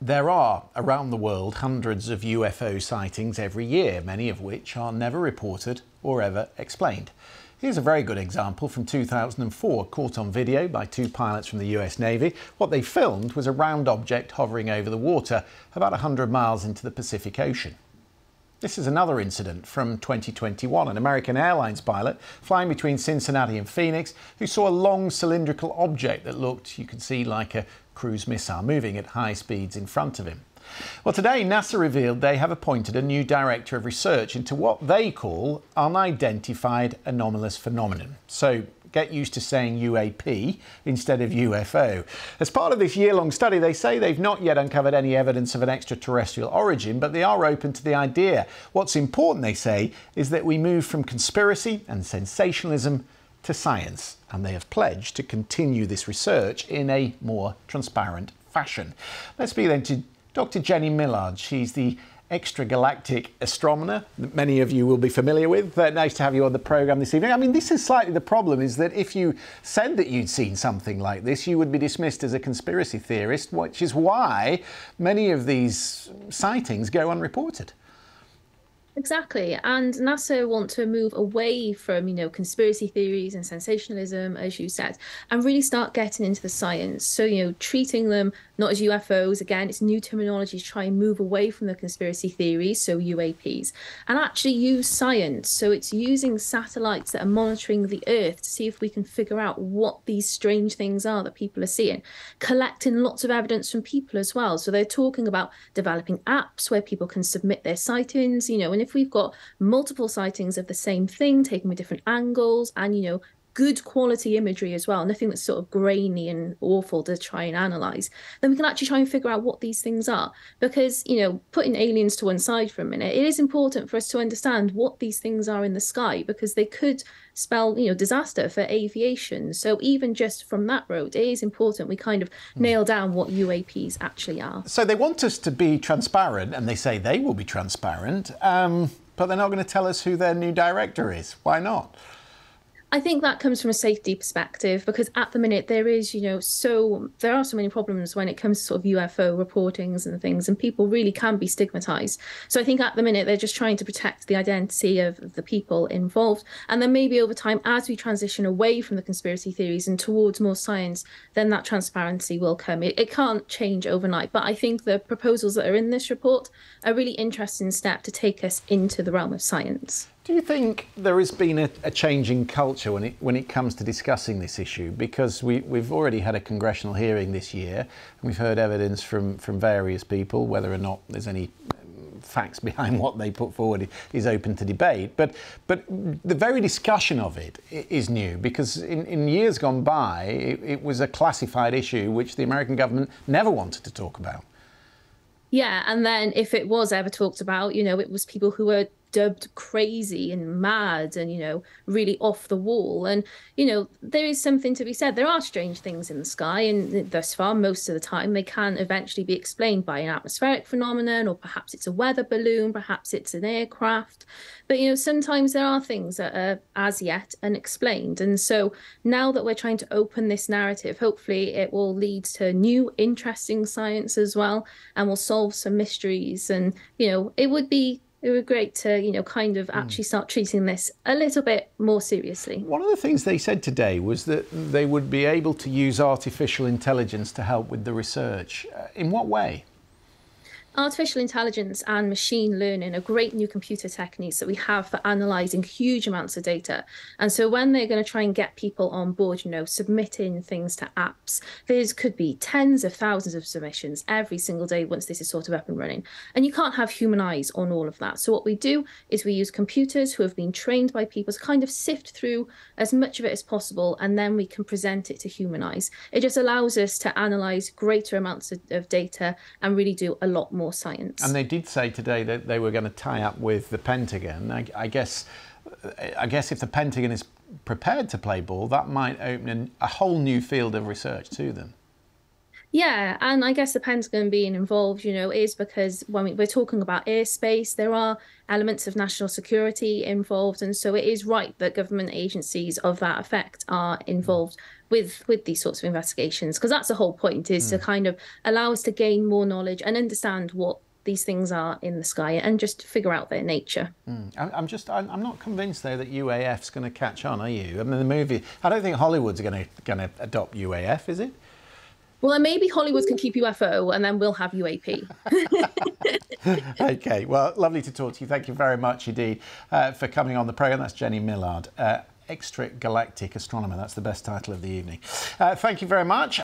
There are around the world hundreds of UFO sightings every year, many of which are never reported or ever explained. Here's a very good example from 2004, caught on video by two pilots from the US Navy. What they filmed was a round object hovering over the water about 100 miles into the Pacific Ocean. This is another incident from 2021. An American Airlines pilot flying between Cincinnati and Phoenix who saw a long cylindrical object that looked, you could see, like a cruise missile moving at high speeds in front of him. Well, today NASA revealed they have appointed a new director of research into what they call unidentified anomalous phenomenon. So get used to saying UAP instead of UFO. As part of this year long study, they say they've not yet uncovered any evidence of an extraterrestrial origin, but they are open to the idea. What's important, they say, is that we move from conspiracy and sensationalism to science, and they have pledged to continue this research in a more transparent fashion. Let's speak then to Dr. Jenny Millard. She's the extragalactic astronomer that many of you will be familiar with. Uh, nice to have you on the program this evening. I mean, this is slightly the problem is that if you said that you'd seen something like this, you would be dismissed as a conspiracy theorist, which is why many of these sightings go unreported. Exactly. And NASA want to move away from, you know, conspiracy theories and sensationalism, as you said, and really start getting into the science. So, you know, treating them not as UFOs, again, it's new terminology to try and move away from the conspiracy theories, so UAPs, and actually use science. So it's using satellites that are monitoring the Earth to see if we can figure out what these strange things are that people are seeing, collecting lots of evidence from people as well. So they're talking about developing apps where people can submit their sightings, you know, and if we've got multiple sightings of the same thing taken with different angles and you know good quality imagery as well, nothing that's sort of grainy and awful to try and analyze, then we can actually try and figure out what these things are. Because, you know, putting aliens to one side for a minute, it is important for us to understand what these things are in the sky because they could spell, you know, disaster for aviation. So even just from that road, it is important we kind of mm. nail down what UAPs actually are. So they want us to be transparent and they say they will be transparent, um, but they're not going to tell us who their new director is. Why not? I think that comes from a safety perspective because at the minute there is, you know, so there are so many problems when it comes to sort of UFO reportings and things, and people really can be stigmatized. So I think at the minute they're just trying to protect the identity of the people involved. And then maybe over time, as we transition away from the conspiracy theories and towards more science, then that transparency will come. It, it can't change overnight. But I think the proposals that are in this report are really interesting step to take us into the realm of science. Do you think there has been a, a, change in culture when it when it comes to discussing this issue? Because we we've already had a congressional hearing this year, and we've heard evidence from from various people. Whether or not there's any um, facts behind what they put forward is open to debate. But but the very discussion of it is new because in, in years gone by, it, it was a classified issue which the American government never wanted to talk about. Yeah, and then if it was ever talked about, you know, it was people who were dubbed crazy and mad and you know really off the wall. And you know there is something to be said. There are strange things in the sky and thus far most of the time they can eventually be explained by an atmospheric phenomenon or perhaps it's a weather balloon perhaps it's an aircraft. But you know sometimes there are things that are as yet unexplained. And so now that we're trying to open this narrative hopefully it will lead to new interesting science as well and will solve some mysteries. And you know it would be it would be great to you know kind of hmm. actually start treating this a little bit more seriously. One of the things they said today was that they would be able to use artificial intelligence to help with the research. Uh, in what way Artificial intelligence and machine learning are great new computer techniques that we have for analyzing huge amounts of data. And so when they're going to try and get people on board, you know, submitting things to apps, there's could be tens of thousands of submissions every single day once this is sort of up and running. And you can't have human eyes on all of that. So what we do is we use computers who have been trained by people to kind of sift through as much of it as possible, and then we can present it to human eyes. It just allows us to analyze greater amounts of, of data and really do a lot more more science. And they did say today that they were going to tie up with the Pentagon. I, I guess, I guess if the Pentagon is prepared to play ball, that might open a whole new field of research to them. Yeah, and I guess the Pentagon being involved, you know, is because when we, are talking about airspace, there are elements of national security involved, and so it is right that government agencies of that effect are involved with with these sorts of investigations, because that's the whole point, is mm. to hmm. kind of allow us to gain more knowledge and understand what these things are in the sky and just figure out their nature. Mm. I'm just, I'm not convinced though that UAF's going to catch on, are you? I mean, the movie, I don't think Hollywood's going to going to adopt UAF, is it? Well, then maybe Hollywood can keep UFO and then we'll have UAP. okay, well, lovely to talk to you. Thank you very much indeed uh, for coming on the programme. That's Jenny Millard. Uh, Extragalactic Astronomer. That's the best title of the evening. Uh, thank you very much.